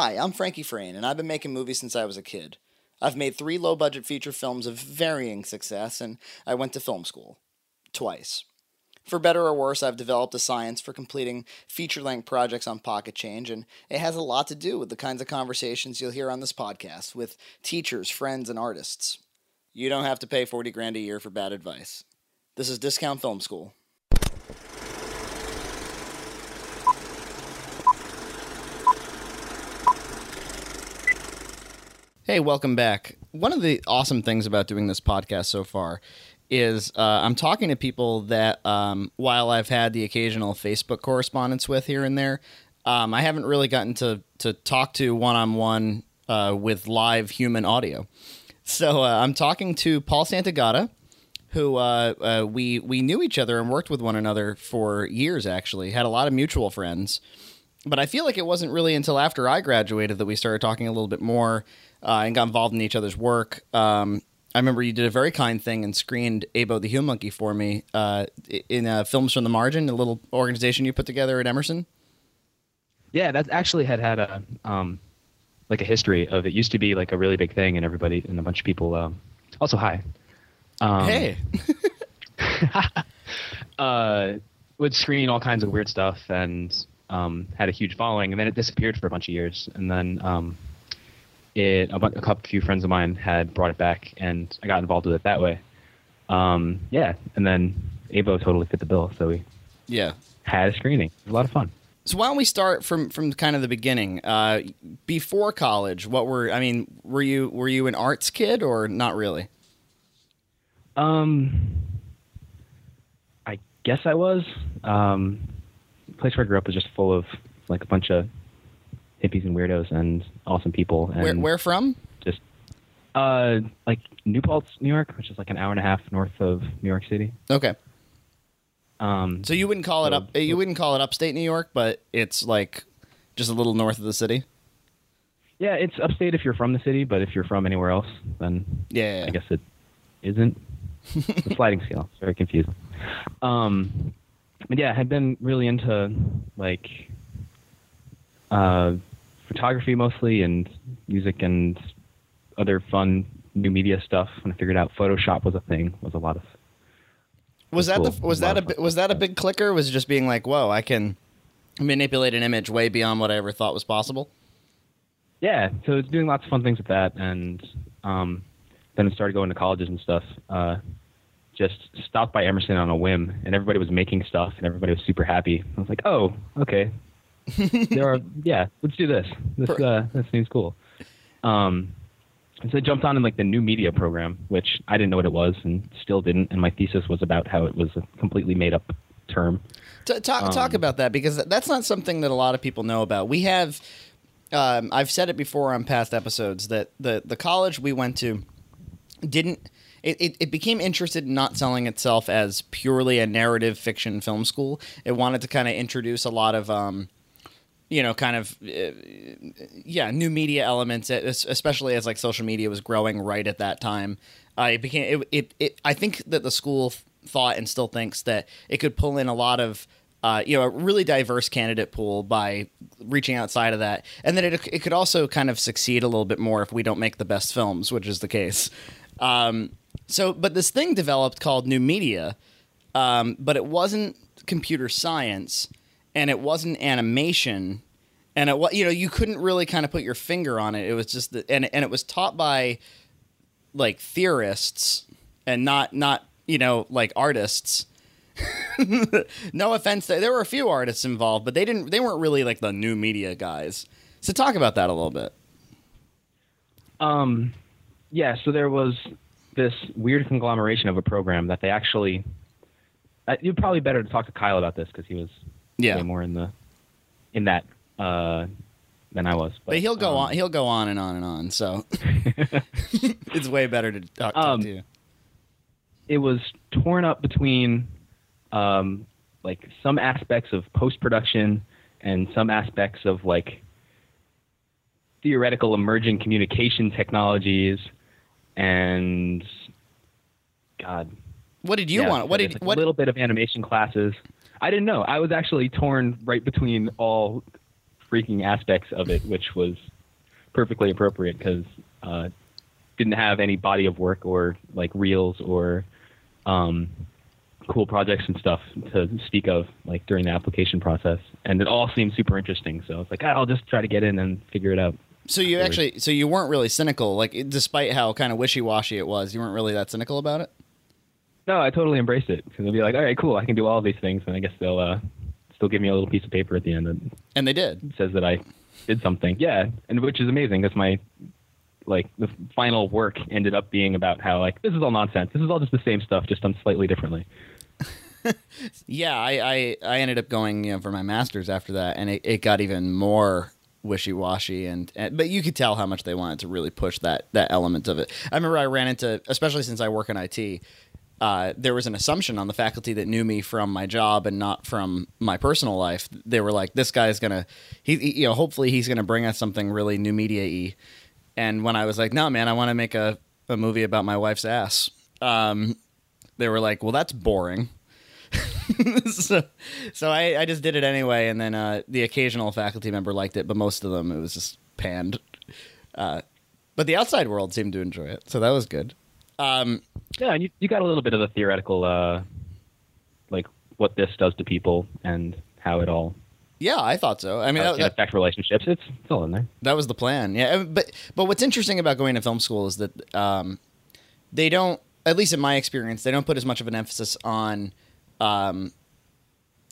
Hi, I'm Frankie Frayne, and I've been making movies since I was a kid. I've made three low budget feature films of varying success, and I went to film school. Twice. For better or worse, I've developed a science for completing feature length projects on Pocket Change, and it has a lot to do with the kinds of conversations you'll hear on this podcast with teachers, friends, and artists. You don't have to pay 40 grand a year for bad advice. This is Discount Film School. Hey, welcome back. One of the awesome things about doing this podcast so far is uh, I'm talking to people that, um, while I've had the occasional Facebook correspondence with here and there, um, I haven't really gotten to to talk to one on one with live human audio. So uh, I'm talking to Paul Santagata, who uh, uh, we we knew each other and worked with one another for years. Actually, had a lot of mutual friends, but I feel like it wasn't really until after I graduated that we started talking a little bit more uh, and got involved in each other's work. Um, I remember you did a very kind thing and screened Abo the Human Monkey for me uh, in uh, Films from the Margin, a little organization you put together at Emerson. Yeah, that actually had had a um, like a history of it. Used to be like a really big thing, and everybody and a bunch of people. Um, also, hi. Um, hey. uh, would screen all kinds of weird stuff and um, had a huge following, and then it disappeared for a bunch of years, and then um, it a, a couple few friends of mine had brought it back, and I got involved with it that way. Um, yeah, and then Avo totally fit the bill, so we yeah had a screening. It was a lot of fun. So why don't we start from from kind of the beginning? Uh, before college, what were I mean? Were you were you an arts kid or not really? Um, I guess I was. Um, the place where I grew up was just full of like a bunch of hippies and weirdos and awesome people. And Where where from? Just uh, like New Paltz, New York, which is like an hour and a half north of New York City. Okay. Um, So you wouldn't call it up you wouldn't call it upstate New York, but it's like just a little north of the city. yeah, it's upstate if you're from the city, but if you're from anywhere else, then Yeah. I guess it isn't. the sliding scale. It's very confusing. Um, but yeah, I had been really into like uh, photography mostly and music and other fun new media stuff. When I figured out Photoshop was a thing, was a lot of Was that That's the cool. was A that a was that a big clicker? Was it just being like, "Whoa, I can manipulate an image way beyond what I ever thought was possible"? yeah. So it's doing lots of fun things with that, and um, then I started going to colleges and stuff. Uh, just stopped by Emerson on a whim, and everybody was making stuff, and everybody was super happy. I was like, oh, okay. There are, yeah, let's do this. This uh, this seems cool. Um, so I jumped on in like the new media program, which I didn't know what it was, and still didn't. And my thesis was about how it was a completely made up term. T- talk talk Um, about that because that's not something that a lot of people know about. We have, um, I've said it before on past episodes that the the college we went to didn't. It, it, it became interested in not selling itself as purely a narrative fiction film school. It wanted to kind of introduce a lot of, um, you know, kind of, uh, yeah, new media elements, especially as like social media was growing right at that time. Uh, it became it, it, it. I think that the school thought and still thinks that it could pull in a lot of. Uh, you know, a really diverse candidate pool by reaching outside of that, and then it it could also kind of succeed a little bit more if we don't make the best films, which is the case. Um, so, but this thing developed called new media, um, but it wasn't computer science, and it wasn't animation, and it was you know you couldn't really kind of put your finger on it. It was just the, and and it was taught by like theorists and not not you know like artists. no offense, there were a few artists involved, but they didn't they weren't really like the new media guys. So talk about that a little bit. Um, yeah, so there was this weird conglomeration of a program that they actually. Uh, you're probably better to talk to Kyle about this because he was Yeah. way more in the in that uh, than I was. But he'll go um, on. He'll go on and on and on. So it's way better to talk, Um, to you. It was torn up between um, like some aspects of post production and some aspects of like theoretical emerging communication technologies and God, What did you Yeah, want? What did like, what? a little bit of animation classes. I didn't know. I was actually torn right between all freaking aspects of it, which was perfectly appropriate because uh, didn't have any body of work or like reels or um, cool projects and stuff to speak of like during the application process, and it all seemed super interesting. So I was like, ah, I'll just try to get in and figure it out. So you actually, so you weren't really cynical, like despite how kind of wishy washy it was, you weren't really that cynical about it. No, I totally embraced it because they'll be like, all right, cool, I can do all these things, and I guess they'll uh, still give me a little piece of paper at the end that And they did. says that I did something. Yeah, and which is amazing because my like the final work ended up being about how like this is all nonsense. This is all just the same stuff, just done slightly differently. Yeah, I, I, I ended up going you know, for my master's after that, and it, it got even more wishy washy, and, and but you could tell how much they wanted to really push that that element of it. I remember I ran into, especially since I work in IT, uh, there was an assumption on the faculty that knew me from my job and not from my personal life. They were like, "This guy's gonna, he, he- you know, hopefully he's gonna bring us something really new media y." And when I was like, "No, man, I want to make a a movie about my wife's ass," um, they were like, "Well, that's boring." so, so I, I just did it anyway, and then uh, the occasional faculty member liked it, but most of them it was just panned. Uh, but the outside world seemed to enjoy it, so that was good. Um, Yeah, and you you got a little bit of the theoretical uh, like what this does to people and how it all yeah, I thought so. I mean, that, that, affect relationships. It's it's all in there. that was the plan. Yeah, but but what's interesting about going to film school is that um, they don't, at least in my experience, they don't put as much of an emphasis on um,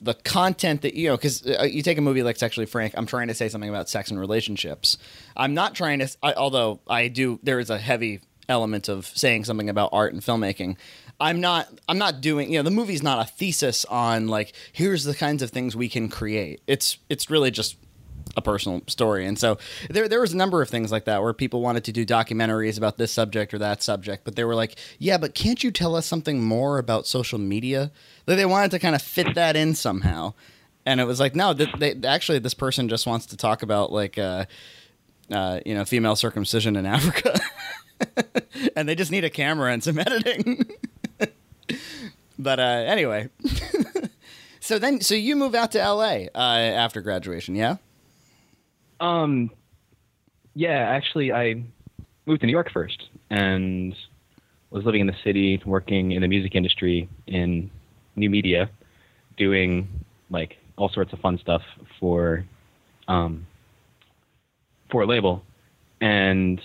the content that you know because uh, you take a movie like sexually frank i'm trying to say something about sex and relationships i'm not trying to I, although i do there is a heavy element of saying something about art and filmmaking i'm not i'm not doing you know the movie's not a thesis on like here's the kinds of things we can create it's it's really just a personal story. And so there there was a number of things like that where people wanted to do documentaries about this subject or that subject, but they were like, "Yeah, but can't you tell us something more about social media?" That they wanted to kind of fit that in somehow. And it was like, "No, th- they, actually this person just wants to talk about like uh, uh, you know, female circumcision in Africa." and they just need a camera and some editing. but uh, anyway, so then so you move out to LA uh, after graduation, yeah? Um, yeah, actually, I moved to New York first and was living in the city, working in the music industry in new media, doing like all sorts of fun stuff for um, for a label, and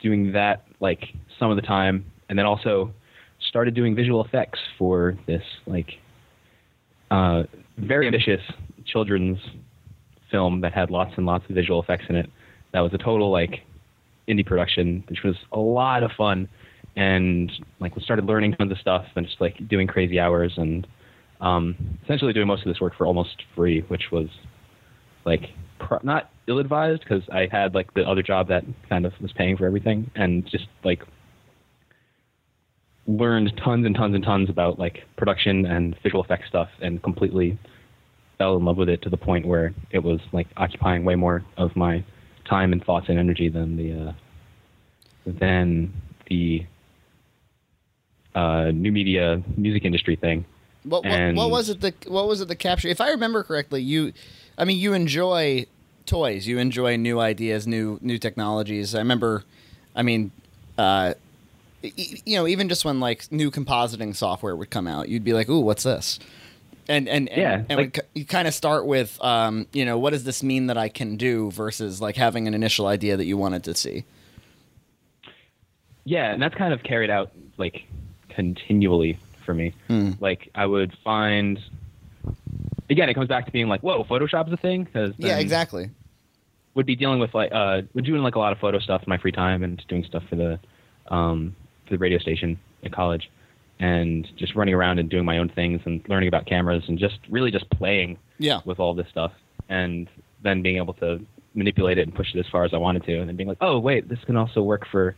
doing that like some of the time, and then also started doing visual effects for this like uh, very ambitious children's film that had lots and lots of visual effects in it. That was a total like indie production, which was a lot of fun, and like we started learning tons of the stuff and just like doing crazy hours and um, essentially doing most of this work for almost free, which was like pro- not ill-advised because I had like the other job that kind of was paying for everything and just like learned tons and tons and tons about like production and visual effects stuff and completely fell in love with it to the point where it was like occupying way more of my time and thoughts and energy than the uh, than the uh, new media music industry thing. What, what, what was it that what was it that captured? If I remember correctly, you, I mean, you enjoy toys. You enjoy new ideas, new new technologies. I remember, I mean, uh, y- you know, even just when like new compositing software would come out, you'd be like, "Ooh, what's this?" And and and, Yeah, and like- you kind of start with, um, you know, what does this mean that I can do versus like having an initial idea that you wanted to see. Yeah, and that's kind of carried out like continually for me. Hmm. Like I would find again, it comes back to being like, "Whoa, Photoshop's a thing." Cause Yeah, exactly. Would be dealing with like uh, would doing like a lot of photo stuff in my free time and doing stuff for the um, for the radio station at college, and just running around and doing my own things and learning about cameras and just really just playing Yeah. with all this stuff and then being able to manipulate it and push it as far as I wanted to and then being like, oh wait, this can also work for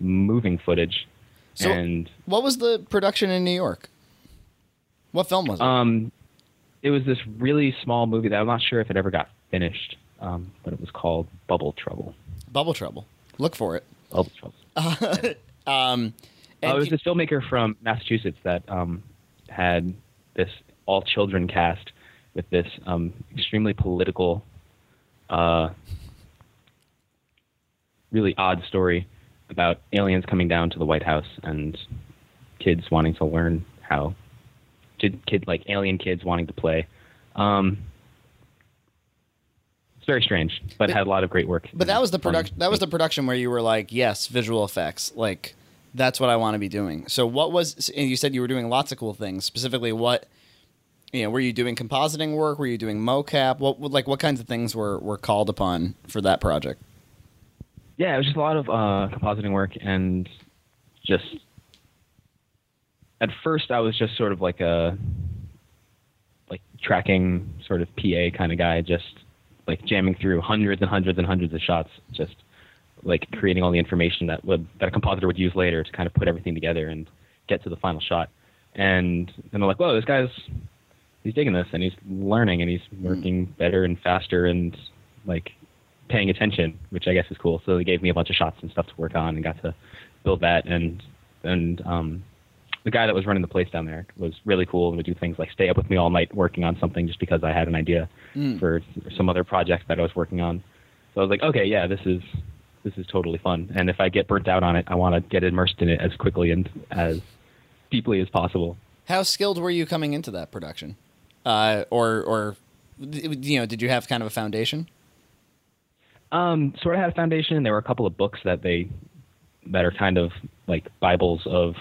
moving footage. So- and What was the production in New York? What film was it? um, it was this really small movie that I'm not sure if it ever got finished, um, but it was called Bubble Trouble. Bubble Trouble. Look for it. Bubble Trouble. Um, Uh, it was this filmmaker from Massachusetts that um, had this all children cast with this um, extremely political uh, really odd story about aliens coming down to the White House and kids wanting to learn how to kid like alien kids wanting to play. Um, it's very strange, but, But- had a lot of great work. But that was the production. That was the production where you were like, yes, visual effects. Like that's what I want to be doing. So what was? And you said you were doing lots of cool things. Specifically, what? You know, were you doing compositing work? Were you doing mocap? What like what kinds of things were were called upon for that project? yeah, it was just a lot of uh, compositing work and just at first I was just sort of like a like tracking sort of PA kind of guy, just like jamming through hundreds and hundreds and hundreds of shots, just like creating all the information that would that a compositor would use later to kind of put everything together and get to the final shot. And then they're like, "Whoa, this guy's he's digging this and he's learning and he's working better and faster and like paying attention, which I guess is cool. So they gave me a bunch of shots and stuff to work on and got to build that. And and um, the guy that was running the place down there was really cool and would do things like stay up with me all night working on something just because I had an idea Mm. for some other project that I was working on. So I was like, okay, yeah, this is this is totally fun. And if I get burnt out on it, I want to get immersed in it as quickly and as deeply as possible. How skilled were you coming into that production? Uh, or or you know, did you have kind of a foundation? Um, sort of had a foundation. There were a couple of books that they that are kind of like bibles of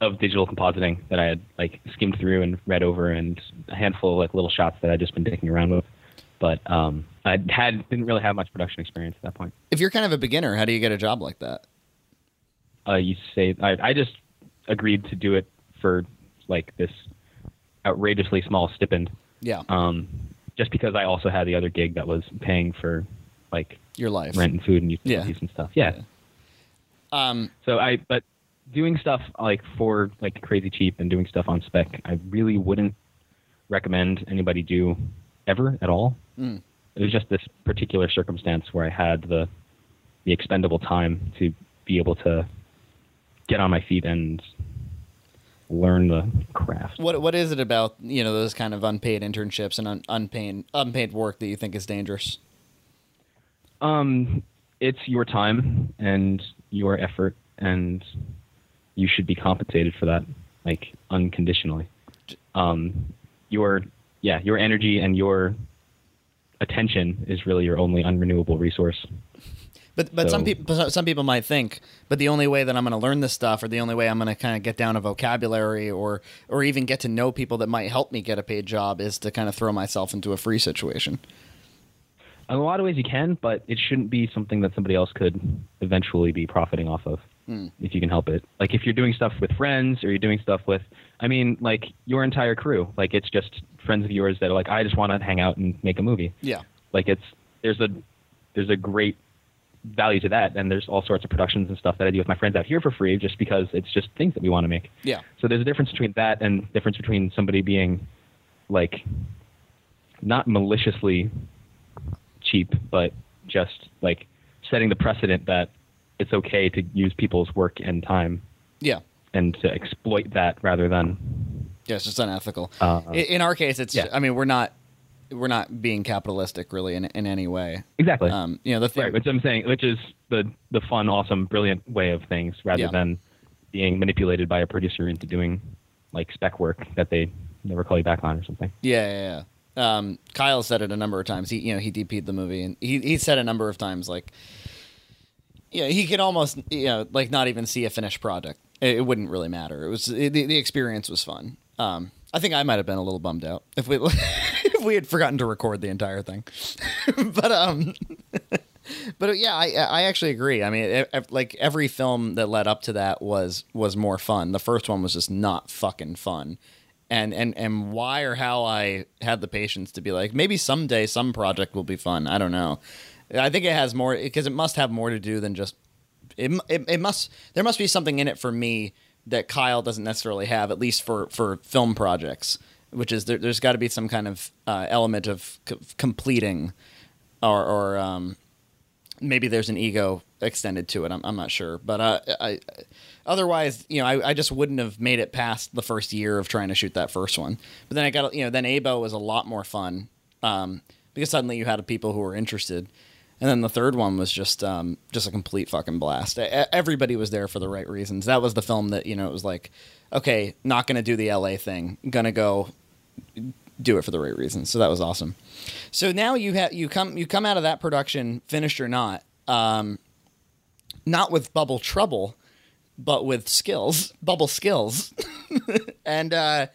of digital compositing that I had like skimmed through and read over, and a handful of like little shots that I'd just been dicking around with. But um, I had didn't really have much production experience at that point. If you're kind of a beginner, how do you get a job like that? Uh, you say I, I just agreed to do it for like this outrageously small stipend, Yeah, um, just because I also had the other gig that was paying for like your life. rent and food and Yeah. utilities and stuff. Yeah. Um, So I, but doing stuff like for like crazy cheap and doing stuff on spec, I really wouldn't recommend anybody do ever at all. Mm. It was just this particular circumstance where I had the the expendable time to be able to get on my feet and learn the craft. what what is it about you know those kind of unpaid internships and un, unpaid unpaid work that you think is dangerous? Um, it's your time and your effort, and you should be compensated for that, like unconditionally. Um, your yeah, your energy and your attention is really your only unrenewable resource. But but some people some people might think, but the only way that I'm going to learn this stuff, or the only way I'm going to kind of get down a vocabulary, or or even get to know people that might help me get a paid job, is to kind of throw myself into a free situation. In a lot of ways, you can, but it shouldn't be something that somebody else could eventually be profiting off of, Hmm. if you can help it. Like if you're doing stuff with friends, or you're doing stuff with, I mean, like your entire crew. Like it's just friends of yours that are like, I just want to hang out and make a movie. Yeah, like it's there's a there's a great value to that and there's all sorts of productions and stuff that I do with my friends out here for free just because it's just things that we want to make. yeah, So there's a difference between that and difference between somebody being like not maliciously cheap but just like setting the precedent that it's okay to use people's work and time yeah. and to exploit that rather than Yeah, it's just unethical. Uh, I- in our case, it's. yeah. I mean, we're not we're not being capitalistic really in in any way. exactly Um, you know, the thing. Right, which I'm saying, which is the the fun, awesome, brilliant way of things, rather Yeah. than being manipulated by a producer into doing like spec work that they never call you back on or something. Yeah, yeah, yeah. Um, Kyle said it a number of times. He, you know, he DP'd the movie, and he he said a number of times like, yeah, he could almost, you know, like not even see a finished product. It, it wouldn't really matter. It was it, the the experience was fun. Um, I think I might have been a little bummed out if we if we had forgotten to record the entire thing, but um. But yeah, I I actually agree. I mean, e- e- like every film that led up to that was was more fun. The first one was just not fucking fun, and and and why or how I had the patience to be like maybe someday some project will be fun. I don't know. I think it has more because it must have more to do than just it, it. It must there must be something in it for me that Kyle doesn't necessarily have, at least for for film projects. Which is there, there's got to be some kind of uh, element of c- completing, or or um, maybe there's an ego extended to it. I'm, I'm not sure, but uh, I, otherwise, you know, I, I just wouldn't have made it past the first year of trying to shoot that first one. But then I got, you know, then Abo was a lot more fun. Um, because suddenly you had people who were interested. And then the third one was just um, just a complete fucking blast. Everybody was there for the right reasons. That was the film that you know it was like, okay, not going to do the LA thing, gonna go do it for the right reasons. So that was awesome. So now you have you come you come out of that production, finished or not, um, not with bubble trouble, but with skills, bubble skills, and uh,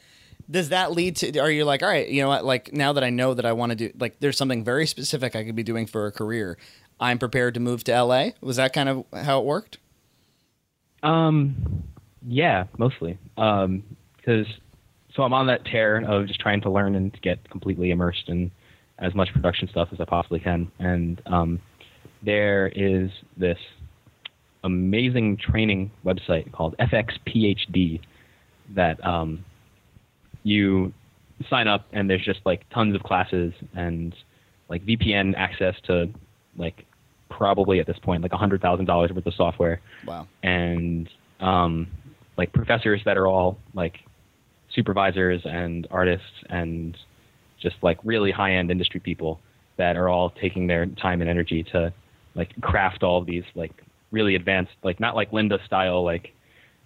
does that lead to? Are you like, all right, you know what? Like now that I know that I want to do, like, there's something very specific I could be doing for a career. I'm prepared to move to LA. Was that kind of how it worked? Um, yeah, mostly. Um, because so I'm on that tear of just trying to learn and get completely immersed in as much production stuff as I possibly can. And um, there is this amazing training website called FXPHD that um, you sign up and there's just like tons of classes and like VPN access to like probably at this point like a hundred thousand dollars worth of software Wow. and um, like professors that are all like supervisors and artists and just like really high end industry people that are all taking their time and energy to like craft all these like really advanced like not like Lynda style like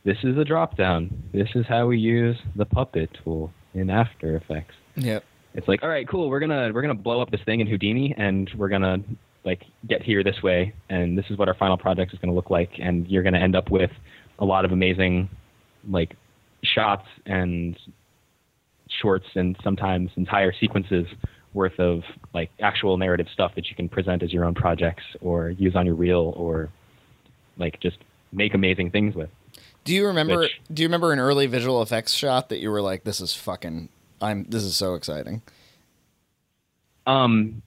this is a drop down this is how we use the puppet tool in After Effects. Yep. it's like all right cool. We're gonna we're gonna blow up this thing in houdini and we're gonna like get here this way and this is what our final project is gonna look like and you're gonna end up with a lot of amazing like shots and shorts and sometimes entire sequences worth of like actual narrative stuff that you can present as your own projects or use on your reel or like just make amazing things with Do you remember? Which- do you remember an early visual effects shot that you were like, "This is fucking, I'm, this is so exciting." Um,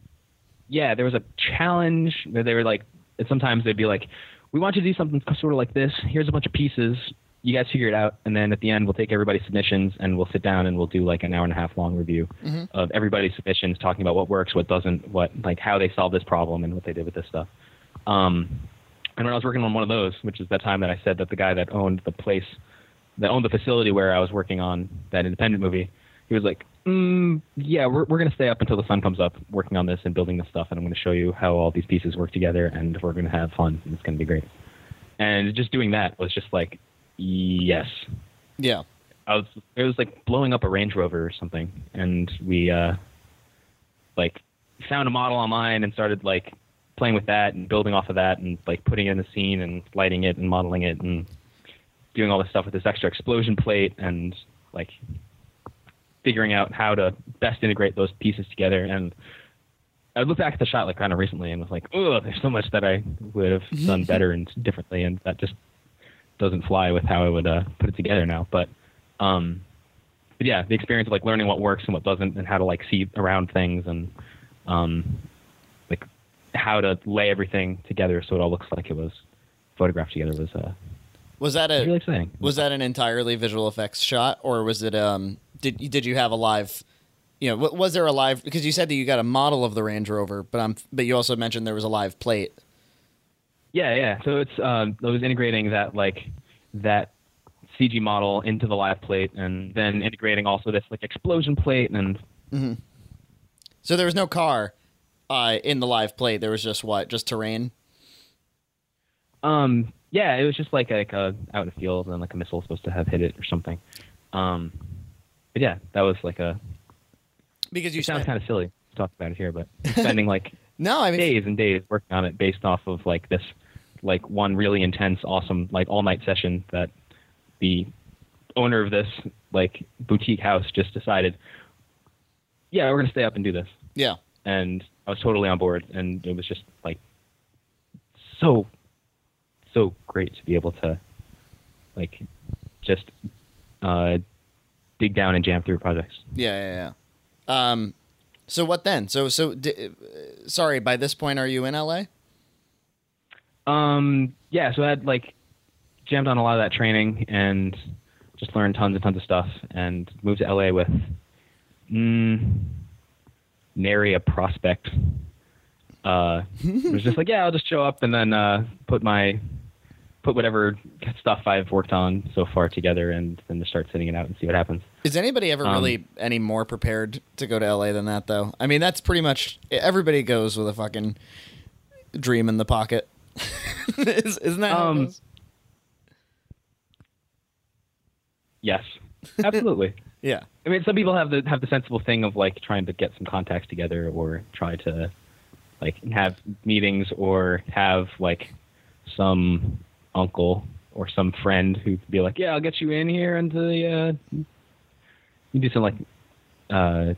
yeah, there was a challenge where they were like, sometimes they'd be like, we want you to do something sort of like this. Here's a bunch of pieces. You guys figure it out, and then at the end, we'll take everybody's submissions and we'll sit down and we'll do like an hour and a half long review of everybody's submissions, talking about what works, what doesn't, what like how they solved this problem and what they did with this stuff. Um, and when I was working on one of those, which is that time that I said that the guy that owned the place, that owned the facility where I was working on that independent movie, he was like, mm, "Yeah, we're we're gonna stay up until the sun comes up, working on this and building this stuff, and I'm gonna show you how all these pieces work together, and we're gonna have fun, and it's gonna be great." And just doing that was just like, yes, Yeah. I was it was like blowing up a Range Rover or something, and we uh, like found a model online and started like playing with that and building off of that and like putting it in the scene and lighting it and modeling it and doing all this stuff with this extra explosion plate and like figuring out how to best integrate those pieces together and I looked back at the shot like kind of recently and was like, oh, there's so much that I would have done better and differently, and that just doesn't fly with how I would uh, put it together now. But, um, but yeah, the experience of like learning what works and what doesn't, and how to like see around things, and um, how to lay everything together so it all looks like it was photographed together was uh, Was that a really exciting. was that an entirely visual effects shot, or was it um? Did did you have a live? You know, was there a live? Because you said that you got a model of the Range Rover, but I'm but you also mentioned there was a live plate. Yeah, yeah. So it's um, it was integrating that like that CG model into the live plate, and then integrating also this like explosion plate, and mm-hmm. So there was no car uh, in the live play, There was just what? Just terrain. um, yeah, it was just like like a out in the field, and like a missile was supposed to have hit it or something. Um, but yeah, that was like a. Because you It sounds kind of silly to talk about it here, but spending like no, I mean days and days working on it based off of like this like one really intense awesome like all night session that the owner of this like boutique house just decided yeah we're going to stay up and do this yeah. and i was totally on board and it was just like so so great to be able to like just uh dig down and jam through projects Yeah, yeah, yeah. Um, so what then? So, so, di- uh, sorry. By this point, are you in LA? Um, yeah, so I had like jammed on a lot of that training and just learned tons and tons of stuff and moved to LA with mm, nary a prospect. Uh, it was just like, yeah, I'll just show up and then uh, put my put whatever stuff I've worked on so far together, and then just start sending it out and see what happens. Is anybody ever Um, really any more prepared to go to LA than that, though? I mean, that's pretty much everybody goes with a fucking dream in the pocket. Is, isn't that Um. Yes, absolutely. Yeah. I mean, some people have the have the sensible thing of like trying to get some contacts together, or try to like have meetings, or have like some uncle or some friend who could be like, "Yeah, I'll get you in here into the uh, you do some like uh,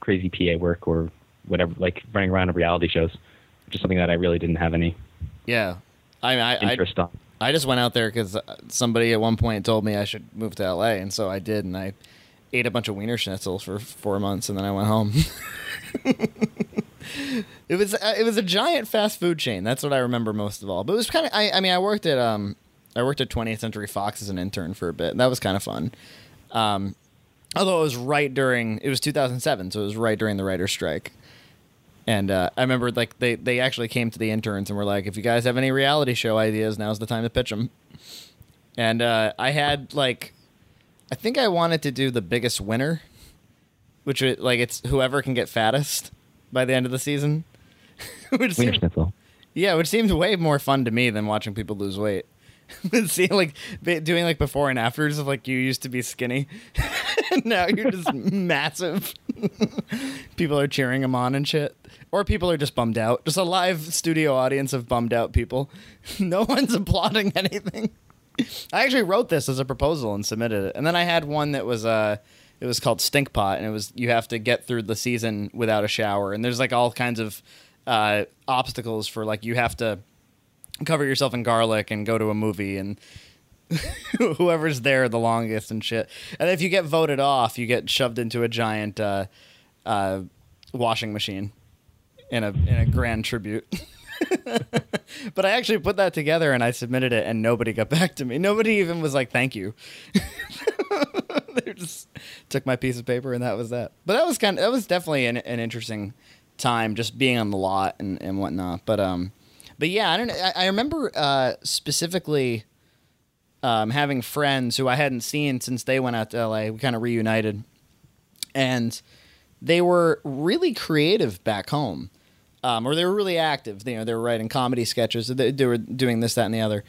crazy PA work or whatever, like running around in reality shows, which is something that I really didn't have any Yeah. I mean, I, I, on. I just went out there because somebody at one point told me I should move to LA, and so I did, and I ate a bunch of Wienerschnitzels for four months, and then I went home. it was uh, it was a giant fast food chain. That's what I remember most of all. But it was kind of I, I mean I worked at um I worked at 20th Century Fox as an intern for a bit, and that was kind of fun. Um, although it was right during it was 2007, so it was right during the writer's strike. And uh, I remember like they, they actually came to the interns and were like, if you guys have any reality show ideas, now's the time to pitch them. And uh, I had like, I think I wanted to do the biggest winner, which is like it's whoever can get fattest by the end of the season. which Wiener seemed, yeah, which seemed way more fun to me than watching people lose weight. See, like doing like before and afters of like you used to be skinny, and now you're just massive. people are cheering him on and shit, or people are just bummed out. Just a live studio audience of bummed out people. no one's applauding anything. I actually wrote this as a proposal and submitted it, and then I had one that was uh, it was called Stink Pot, and it was you have to get through the season without a shower, and there's like all kinds of uh, obstacles for like you have to cover yourself in garlic and go to a movie and whoever's there the longest and shit. And if you get voted off, you get shoved into a giant uh, uh, washing machine in a in a grand tribute. but I actually put that together and I submitted it, and nobody got back to me. Nobody even was like, "Thank you." they just took my piece of paper, and that was that. But that was kind of that was definitely an, an interesting time, just being on the lot and, and whatnot. But um, but yeah, I don't. I, I remember uh, specifically um, having friends who I hadn't seen since they went out to LA. We kind of reunited, and they were really creative back home, um, or they were really active. You know, they were writing comedy sketches. They, they were doing this, that, and the other.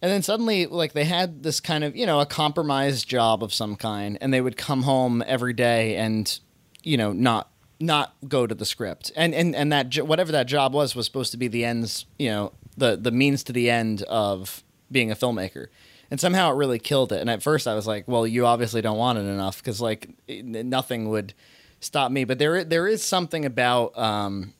And then suddenly, like they had this kind of, you know, a compromised job of some kind, and they would come home every day and, you know, not not go to the script. And and and that whatever that job was was supposed to be the ends, you know, the the means to the end of being a filmmaker. And somehow it really killed it. And at first I was like, well, you obviously don't want it enough because like it, nothing would stop me. But there there is something about um,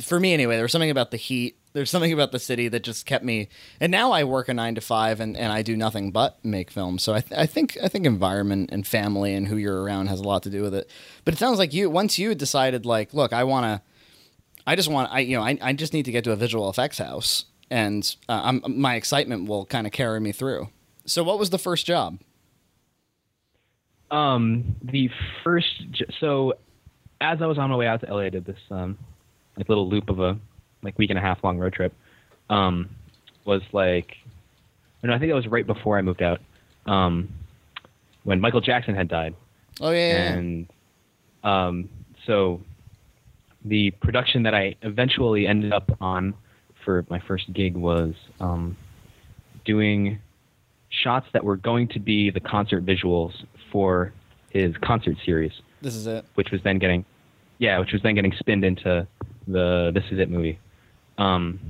for me anyway, there was something about the heat. There's something about the city that just kept me. And now I work a nine to five, and, and I do nothing but make films. So I, th- I think I think environment and family and who you're around has a lot to do with it. But it sounds like you once you decided like, look, I want to. I just want I you know I, I just need to get to a visual effects house, and uh, I'm, my excitement will kind of carry me through. So what was the first job? Um, the first, so as I was on my way out to LA, I did this um, like little loop of a like week and a half long road trip. Um, was like, no, I think it was right before I moved out. Um, when Michael Jackson had died, Oh yeah. and um, so the production that I eventually ended up on for my first gig was um, doing shots that were going to be the concert visuals for his concert series, this is it. which was then getting, yeah, which was then getting spinned into the This Is It movie. Um,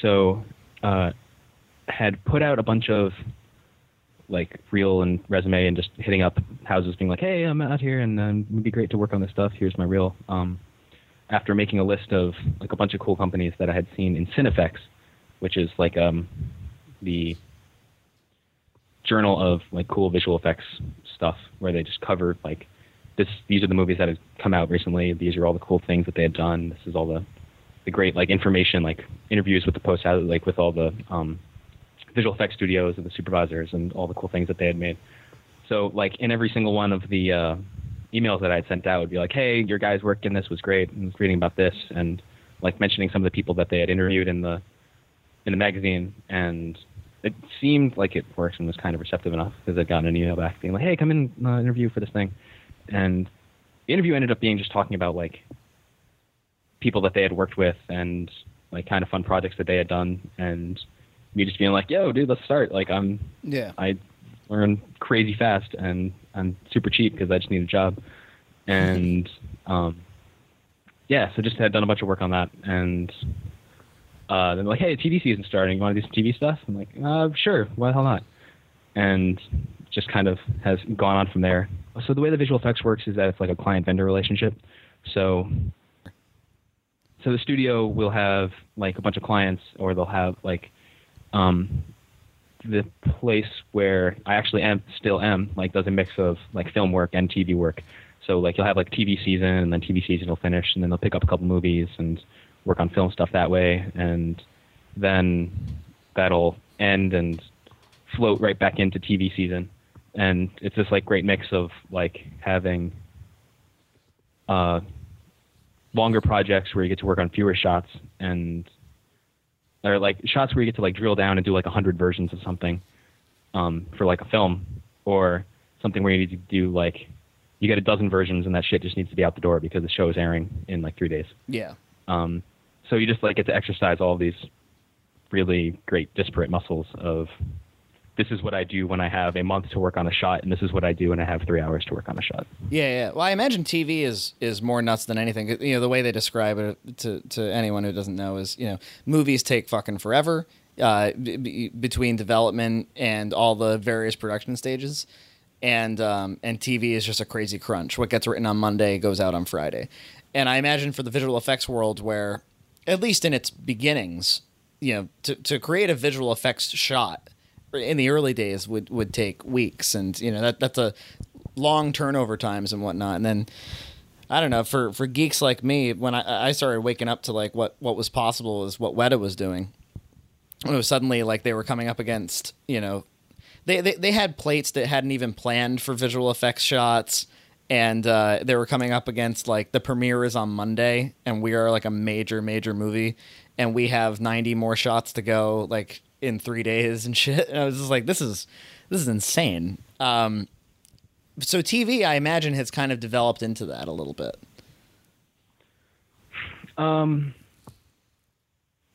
so uh, had put out a bunch of like reel and resume and just hitting up houses being like, hey, I'm out here and um, it would be great to work on this stuff. Here's my reel. Um, after making a list of like a bunch of cool companies that I had seen in Cinefex, which is like um, the journal of like cool visual effects stuff where they just cover like this these are the movies that have come out recently. These are all the cool things that they had done. This is all the the great like information like interviews with the post like with all the um visual effects studios and the supervisors and all the cool things that they had made. So like in every single one of the uh emails that i had sent out would be like hey your guys' work in this was great. And I was reading about this and like mentioning some of the people that they had interviewed in the in the magazine, and it seemed like it worked and was kind of receptive enough because I'd gotten an email back being like, "Hey, come in uh, interview for this thing," and the interview ended up being just talking about like people that they had worked with and like kind of fun projects that they had done, and me just being like, "Yo, dude, let's start." Like I'm Yeah. I learn crazy fast and I'm super cheap because I just need a job. And um, yeah, so just had done a bunch of work on that. And uh, then like, hey, TV season's starting. You want to do some TV stuff? I'm like, uh, sure. Why the hell not? And just kind of has gone on from there. So the way the visual effects works is that it's like a client vendor relationship. So so the studio will have like a bunch of clients or they'll have like um, the place where I actually am still am like does a mix of like film work and TV work. So like you'll have like TV season and then TV season will finish and then they'll pick up a couple movies and work on film stuff that way and then that'll end and float right back into TV season. And it's this like great mix of like having uh longer projects where you get to work on fewer shots and or like shots where you get to like drill down and do like a hundred versions of something um, for like a film, or something where you need to do like you get a dozen versions and that shit just needs to be out the door because the show is airing in like three days. Yeah. Um, so you just like get to exercise all these really great disparate muscles of this is what I do when I have a month to work on a shot, and this is what I do when I have three hours to work on a shot. Yeah, yeah. Well, I imagine TV is is more nuts than anything. You know, the way they describe it to to anyone who doesn't know is, you know, movies take fucking forever uh, b- between development and all the various production stages, and um, and TV is just a crazy crunch. What gets written on Monday goes out on Friday, and I imagine for the visual effects world, where at least in its beginnings, you know, to to create a visual effects shot in the early days would would take weeks, and you know that that's a long turnover times and whatnot. And then I don't know for for geeks like me, when I, I started waking up to like what what was possible is what Weta was doing. It was suddenly like they were coming up against you know they they, they had plates that hadn't even planned for visual effects shots. And uh, they were coming up against like the premiere is on Monday, and we are like a major, major movie, and we have ninety more shots to go. Like in three days and shit. And I was just like, this is this is insane. Um, so TV, I imagine, has kind of developed into that a little bit. Um,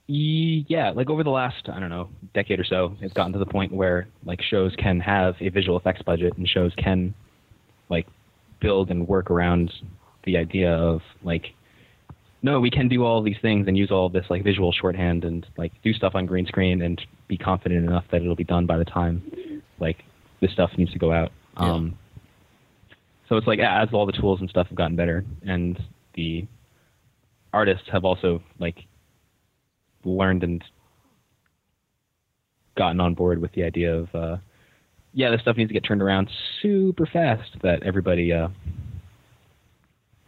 yeah, like over the last I don't know decade or so, it's gotten to the point where like shows can have a visual effects budget and shows can like build and work around the idea of like no, we can do all these things and use all this like visual shorthand and like do stuff on green screen and be confident enough that it'll be done by the time like this stuff needs to go out. Yeah. Um, so it's like as all the tools and stuff have gotten better and the artists have also like learned and gotten on board with the idea of uh, yeah, this stuff needs to get turned around super fast that everybody uh,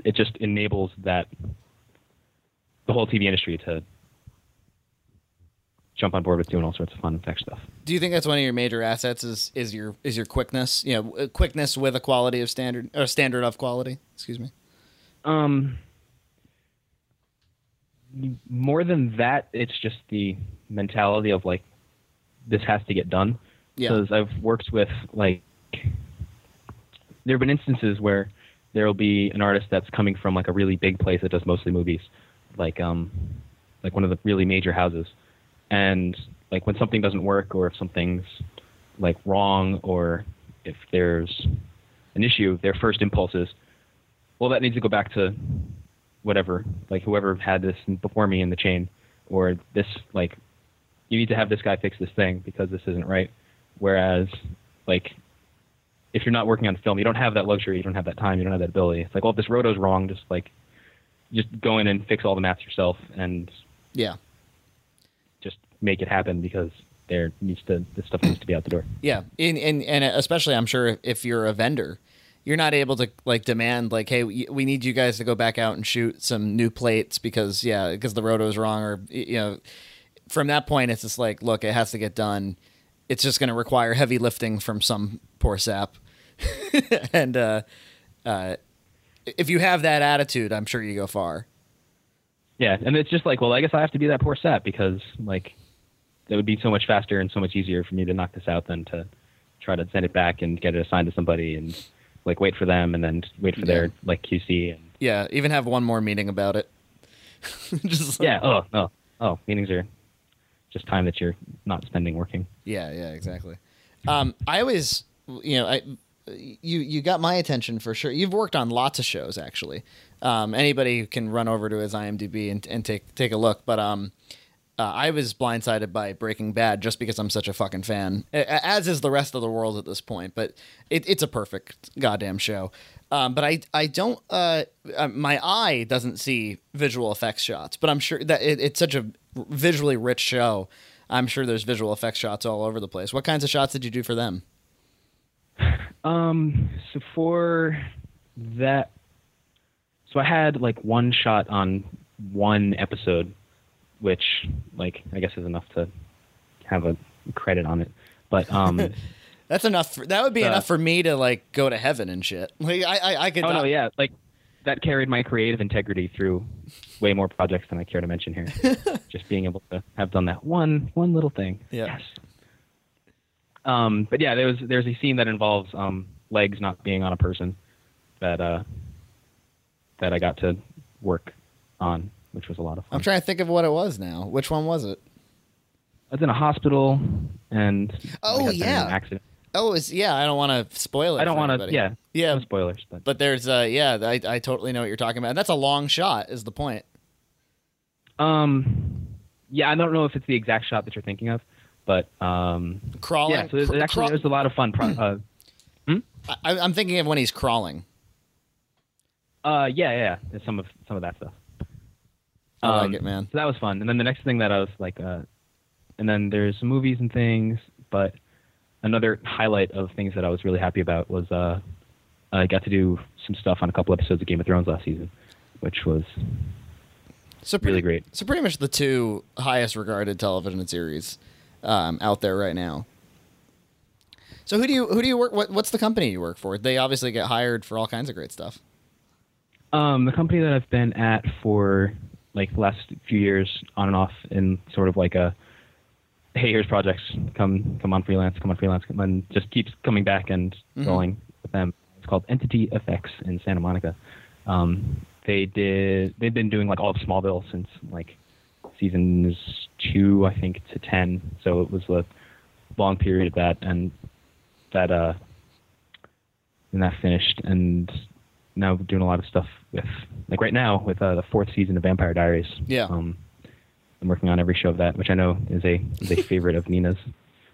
it just enables that the whole TV industry to jump on board with doing all sorts of fun tech stuff. Do you think that's one of your major assets? Is is your is your quickness? You know, uh, quickness with a quality of standard or standard of quality. Excuse me. Um, more than that, it's just the mentality of like this has to get done. Yeah. Because I've worked with like there have been instances where there will be an artist that's coming from like a really big place that does mostly movies, like um, like one of the really major houses, and like when something doesn't work or if something's like wrong or if there's an issue, their first impulse is, well, that needs to go back to whatever, like whoever had this before me in the chain, or this like you need to have this guy fix this thing because this isn't right. Whereas, like, if you're not working on film, you don't have that luxury, you don't have that time, you don't have that ability. It's like, well, if this roto's wrong, just like, just go in and fix all the maps yourself and Yeah. just make it happen because there needs to this stuff needs to be out the door. Yeah, and, and and especially I'm sure if you're a vendor, you're not able to like demand like, hey, we need you guys to go back out and shoot some new plates because yeah, because the roto is wrong or you know, from that point it's just like, look, it has to get done. It's just going to require heavy lifting from some poor sap, and uh, uh, if you have that attitude, I'm sure you go far. Yeah, and it's just like, well, I guess I have to be that poor sap because like that would be so much faster and so much easier for me to knock this out than to try to send it back and get it assigned to somebody and like wait for them and then wait for Yeah. their like QC and Yeah, even have one more meeting about it. Just like- yeah. Oh no. Oh, meetings are just time that you're not spending working. Yeah, yeah, exactly. Um, I always, you know, I, you you got my attention for sure. You've worked on lots of shows, actually. Um, anybody can run over to his IMDb and, and take take a look. But um, uh, I was blindsided by Breaking Bad just because I'm such a fucking fan, as is the rest of the world at this point. But it, it's a perfect goddamn show. Um, but I I don't uh, uh, my eye doesn't see visual effects shots, but I'm sure that it, it's such a visually rich show. I'm sure there's visual effects shots all over the place. What kinds of shots did you do for them? Um, so for that, so I had like one shot on one episode, which like I guess is enough to have a credit on it. But um, That's enough. For, that would be Uh, enough for me to like go to heaven and shit. Like I I, I could. oh no, yeah, like that carried my creative integrity through way more projects than I care to mention here. Just being able to have done that one one little thing. Yeah. Yes. Um, but yeah, there was there's a scene that involves um, legs not being on a person that uh, that I got to work on, which was a lot of fun. I'm trying to think of what it was now. Which one was it? I was in a hospital and Oh, yeah. an accident. Oh, it's yeah. I don't want to spoil it. I don't want to. Yeah, Yeah. No spoilers, but But there's uh yeah. I I totally know what you're talking about. That's a long shot. Is the point? um, yeah, I don't know if it's the exact shot that you're thinking of, but um, Crawling. yeah. So it, cr- actually craw- it was a lot of fun. Pro- uh, I, I'm thinking of when he's crawling. Uh, yeah, yeah, yeah. Some of some of that stuff. I like Um, it, man. So that was fun. And then the next thing that I was like, uh, and then there's movies and things, but another highlight of things that I was really happy about was uh, I got to do some stuff on a couple episodes of Game of Thrones last season, which was So pretty, really great. So pretty much the two highest regarded television series um, out there right now. So who do you who do you work? What, what's the company you work for? They obviously get hired for all kinds of great stuff. Um, the company that I've been at for like the last few years, on and off, in sort of like a hey, here's projects, come come on freelance, come on freelance, come on, just keeps coming back and Mhm. rolling with them. It's called Entity Effects in Santa Monica. Um, they did they've been doing like all of Smallville since like seasons two, I think, to ten. So it was a long period of that, and that uh, and that finished, and now doing a lot of stuff with like right now with uh, the fourth season of Vampire Diaries. Yeah. Um, I'm working on every show of that, which I know is a is a favorite of Nina's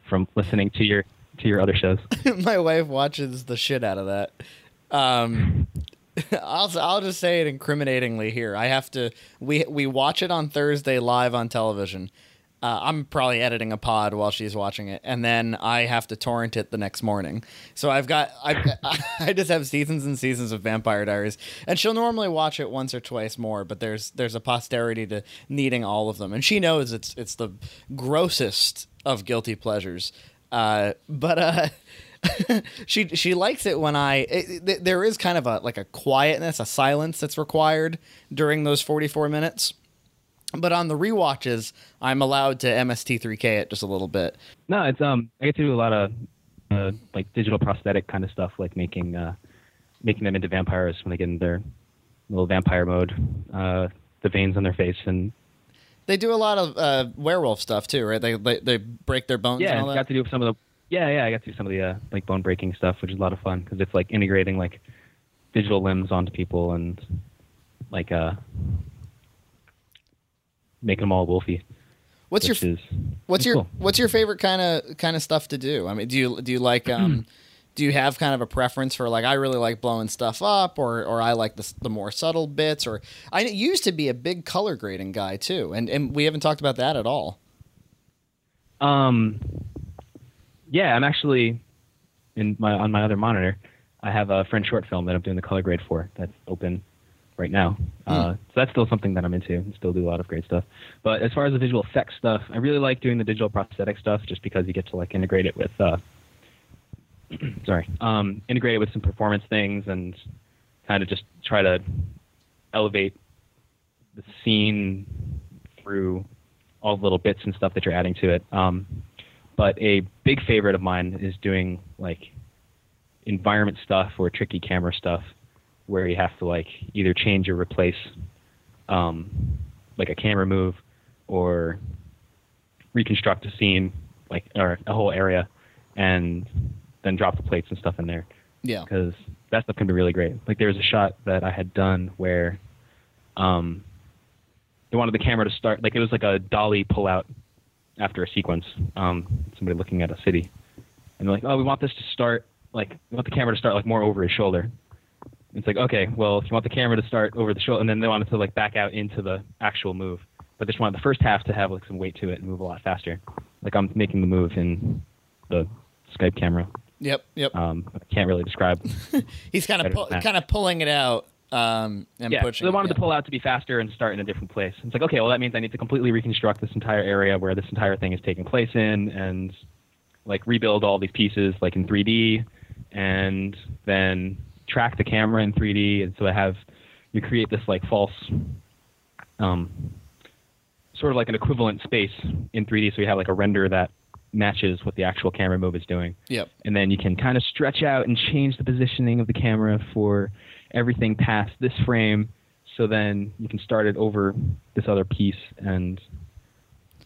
from listening to your to your other shows. My wife watches the shit out of that. Um, I'll I'll just say it incriminatingly here. I have to. We we watch it on Thursday live on television. Uh, I'm probably editing a pod while she's watching it, and then I have to torrent it the next morning. So I've got I I just have seasons and seasons of Vampire Diaries, and she'll normally watch it once or twice more. But there's there's a posterity to needing all of them, and she knows it's it's the grossest of guilty pleasures. Uh, but uh, she she likes it when I it, it- there is kind of a like a quietness, a silence that's required during those 44 minutes. But on the rewatches, I'm allowed to MST3K it just a little bit. No, it's um I get to do a lot of uh, like digital prosthetic kind of stuff, like making uh, making them into vampires when they get in their little vampire mode. Uh, the veins on their face and They do a lot of uh, werewolf stuff too, right? They they, they break their bones yeah, and all that. got to do some of the yeah yeah I got to do some of the uh, like bone breaking stuff, which is a lot of fun because it's like integrating like digital limbs onto people and like uh making them all wolfy. what's your is what's your cool. what's your favorite kind of kind of stuff to do? I mean, do you do you like um do you have kind of a preference for like I really like blowing stuff up or or I like the the more subtle bits or I used to be a big color grading guy too, and and we haven't talked about that at all. Um, yeah, I'm actually in my on my other monitor. I have a French short film that I'm doing the color grade for. That's open right now. Uh, so that's still something that I'm into. and Still do a lot of great stuff. But as far as the visual effects stuff, I really like doing the digital prosthetic stuff, just because you get to like integrate it with. Uh, sorry, um, integrate it with some performance things and kind of just try to elevate the scene through all the little bits and stuff that you're adding to it. Um, but a big favorite of mine is doing like environment stuff or tricky camera stuff where you have to like either change or replace um, like a camera move or reconstruct a scene like or a whole area and then drop the plates and stuff in there Yeah. because that stuff can be really great. Like there was a shot that I had done where um, they wanted the camera to start like it was like a dolly pull out after a sequence. Um, somebody looking at a city, and they're like, "Oh, we want this to start like we want the camera to start like more over his shoulder." It's like, okay, well, if you want the camera to start over the shoulder, and then they wanted to like back out into the actual move, but they just wanted the first half to have like some weight to it and move a lot faster. Like I'm making the move in the Skype camera. Yep. Yep. Um, I can't really describe. He's kind of pu- kind of pulling it out um, and yeah, pushing. so they it, wanted yeah. to pull out to be faster and start in a different place. It's like, okay, well, that means I need to completely reconstruct this entire area where this entire thing is taking place in, and like rebuild all these pieces like in 3D, and then track the camera in 3D, and so I have you create this like false, um, sort of like an equivalent space in 3D, so you have like a render that matches what the actual camera move is doing Yep. and then you can kind of stretch out and change the positioning of the camera for everything past this frame so then you can start it over this other piece and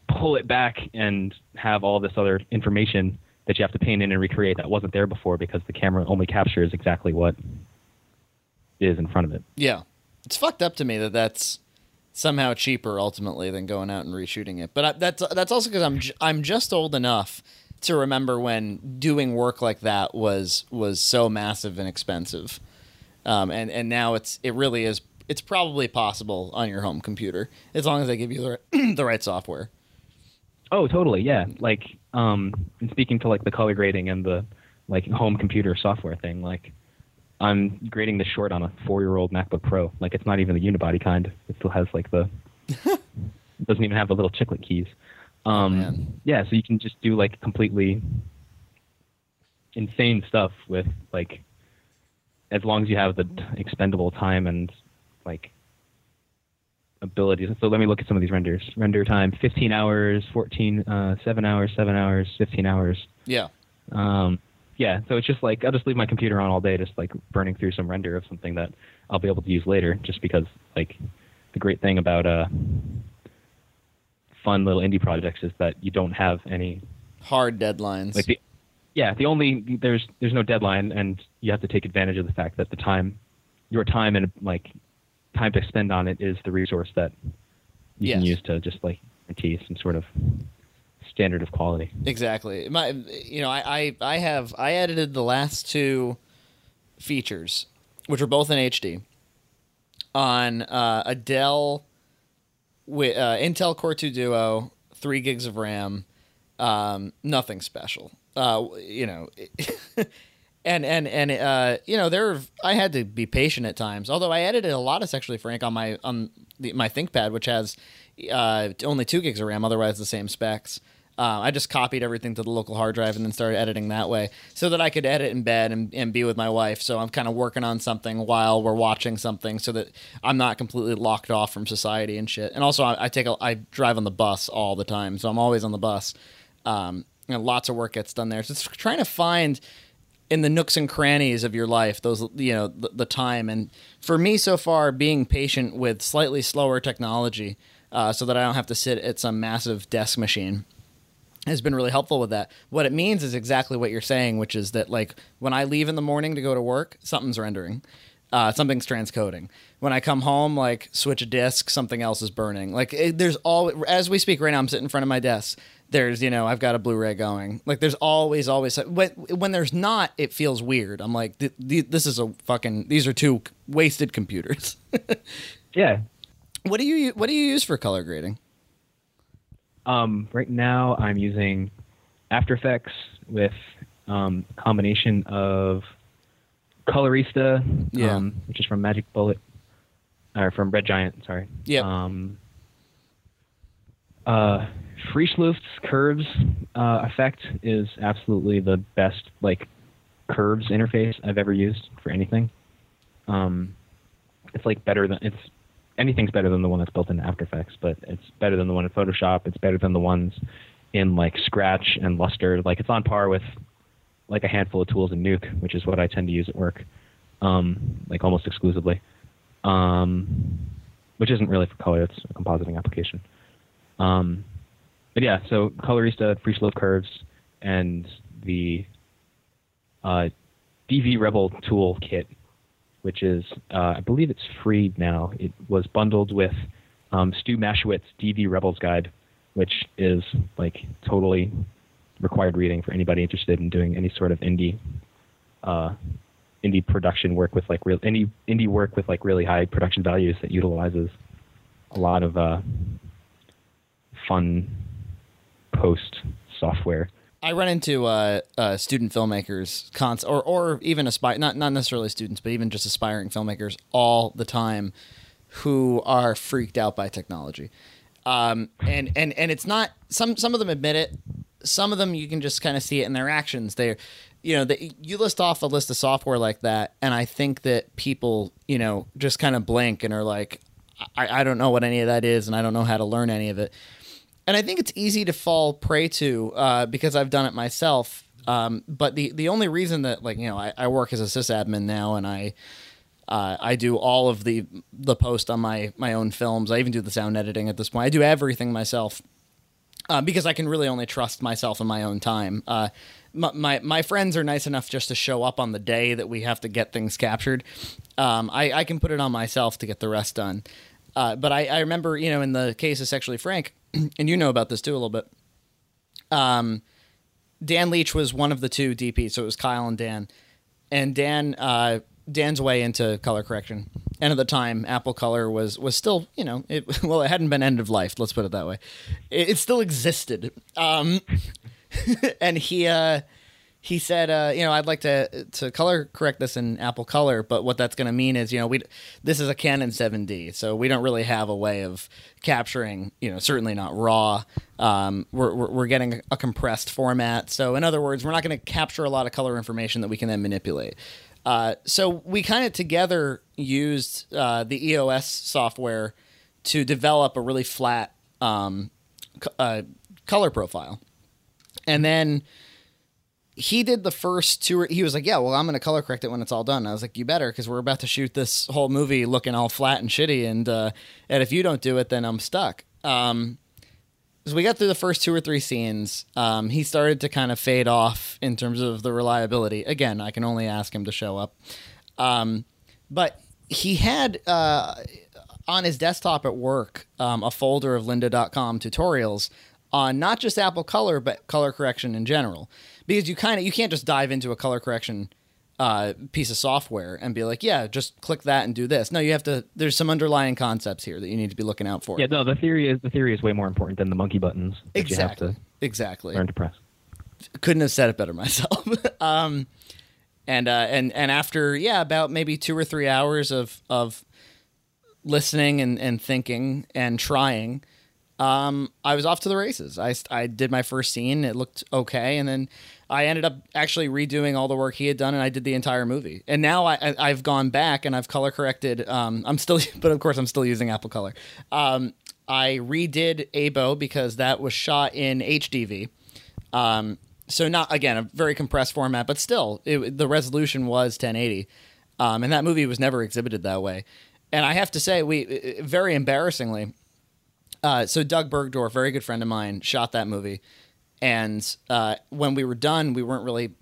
pull it back and have all this other information that you have to paint in and recreate that wasn't there before because the camera only captures exactly what is in front of it. Yeah. It's fucked up to me that that's somehow cheaper ultimately than going out and reshooting it. But I, that's that's also because I'm I'm just old enough to remember when doing work like that was was so massive and expensive. Um, and and now it's it really is it's probably possible on your home computer as long as they give you the right, the right software. Oh, totally. Yeah. Like, um, and speaking to like the color grading and the like home computer software thing, like I'm grading this short on a four-year-old MacBook Pro. Like, it's not even the unibody kind. It still has like the doesn't even have the little chiclet keys. Um, man. yeah, so you can just do like completely insane stuff with like as long as you have the expendable time and like abilities. So let me look at some of these renders. Render time: 15 hours, 14, uh, 7 hours, 7 hours, 15 hours. Yeah. Um, yeah, so it's just like I'll just leave my computer on all day, just like burning through some render of something that I'll be able to use later. Just because like the great thing about uh, fun little indie projects is that you don't have any Hard deadlines. like the yeah the only there's there's no deadline and you have to take advantage of the fact that the time your time and like time to spend on it is the resource that you can use to just like guarantee some sort of standard of quality. Exactly. My, you know, I, I, I have I edited the last two features, which were both in HD, on uh, a Dell with uh, Intel Core 2 Duo, three gigs of RAM, um, nothing special. Uh, you know, and and and uh, you know, there I had to be patient at times. Although I edited a lot of Sexually Frank on my on the, my ThinkPad, which has uh, only two gigs of RAM, otherwise the same specs. Uh, I just copied everything to the local hard drive and then started editing that way so that I could edit in bed and, and be with my wife. So I'm kind of working on something while we're watching something so that I'm not completely locked off from society and shit. And also, I, I take a, I drive on the bus all the time, so I'm always on the bus. Um, you know, lots of work gets done there. So it's trying to find in the nooks and crannies of your life those you know the, the time. And for me so far being patient with slightly slower technology uh, so that i don't have to sit at some massive desk machine has been really helpful with that. What it means is exactly what you're saying which is that like when i leave in the morning to go to work something's rendering uh, something's transcoding. When i come home like switch a disk something else is burning. Like it, there's all as we speak right now i'm sitting in front of my desk there's you know i've got a blu-ray going like there's always always when, when there's not it feels weird i'm like th- th- this is a fucking these are two wasted computers Yeah. what do you what do you use for color grading Um, right now, I'm using After Effects with um, a combination of Colorista, Yeah. um, which is from Magic Bullet, or from Red Giant. Sorry. Yep. Uh, Frischluft's curves uh, effect is absolutely the best like curves interface I've ever used for anything. Um, it's like better than it's anything's better than the one that's built in After Effects, but it's better than the one in Photoshop. It's better than the ones in like Scratch and Lustre. Like it's on par with like a handful of tools in Nuke, which is what I tend to use at work, um, like almost exclusively. Um, which isn't really for color; it's a compositing application. Um, but yeah, so Colorista, Frischluft curves, and the uh, DV Rebel tool kit, which is uh, I believe it's free now. It was bundled with um, Stu Maschwitz DV Rebels Guide, which is like totally required reading for anybody interested in doing any sort of indie uh, indie production work with like real indie indie work with like really high production values that utilizes a lot of uh, fun post software. I run into uh, uh, student filmmakers, cons- or or even aspire not not necessarily students, but even just aspiring filmmakers all the time, who are freaked out by technology, um, and and and it's not some some of them admit it, some of them you can just kind of see it in their actions. They, you know, you list off a list of software like that, and I think that people, you know, just kind of blink and are like, I, I don't know what any of that is, and I don't know how to learn any of it and I think it's easy to fall prey to uh, because I've done it myself. Um, but the the only reason that like you know I, I work as a sysadmin now and I uh, I do all of the the post on my my own films. I even do the sound editing at this point. I do everything myself uh, because I can really only trust myself in my own time. Uh, my, my, my friends are nice enough just to show up on the day that we have to get things captured. Um, I I can put it on myself to get the rest done. Uh, but I, I remember you know in the case of Sexually Frank and you know about this too a little bit. Um, Dan Leach was one of the two DPs, so it was Kyle and Dan, and Dan uh, Dan's way into color correction. And at the time, Apple Color was was still you know it well it hadn't been end of life. Let's put it that way. It, it still existed. Um, and he uh, he said, uh, you know, I'd like to to color correct this in Apple Color, but what that's going to mean is, you know, we this is a Canon 7D, so we don't really have a way of capturing, you know, certainly not raw. Um, we're, we're, getting a compressed format, so in other words, we're not going to capture a lot of color information that we can then manipulate. Uh, so we kind of together used uh, the EOS software to develop a really flat um, uh, color profile, and then he did the first two. He was like, "Yeah, well, I'm to color correct it when it's all done." I was like, "You better, because we're about to shoot this whole movie looking all flat and shitty, and uh, and if you don't do it, then I'm stuck." Um, so we got through the first two or three scenes. Um, he started to kind of fade off in terms of the reliability. Again, I can only ask him to show up. Um, but he had uh, on his desktop at work um, a folder of lynda.com tutorials on not just Apple Color, but color correction in general because you kind of you can't just dive into a color correction uh, piece of software and be like, yeah, just click that and do this. No, you have to. There's some underlying concepts here that you need to be looking out for. Yeah, no, the theory is the theory is way more important than the monkey buttons. Exactly. You have to exactly. Learn to press. Couldn't have said it better myself. um, and uh, and and after yeah, about maybe two or three hours of of listening and, and thinking and trying, um, I was off to the races. I, I did my first scene. It looked okay. And then I ended up actually redoing all the work he had done, and I did the entire movie. And now I, I, have gone back and I've color corrected. Um, I'm still, but of course, I'm still using Apple Color. Um, I redid ABO because that was shot in HDV. Um, so not again a very compressed format, but still, it, the resolution was 1080, um, and that movie was never exhibited that way. And I have to say, we very embarrassingly uh, so Doug Bergdorf, very good friend of mine, shot that movie, and uh, when we were done, we weren't really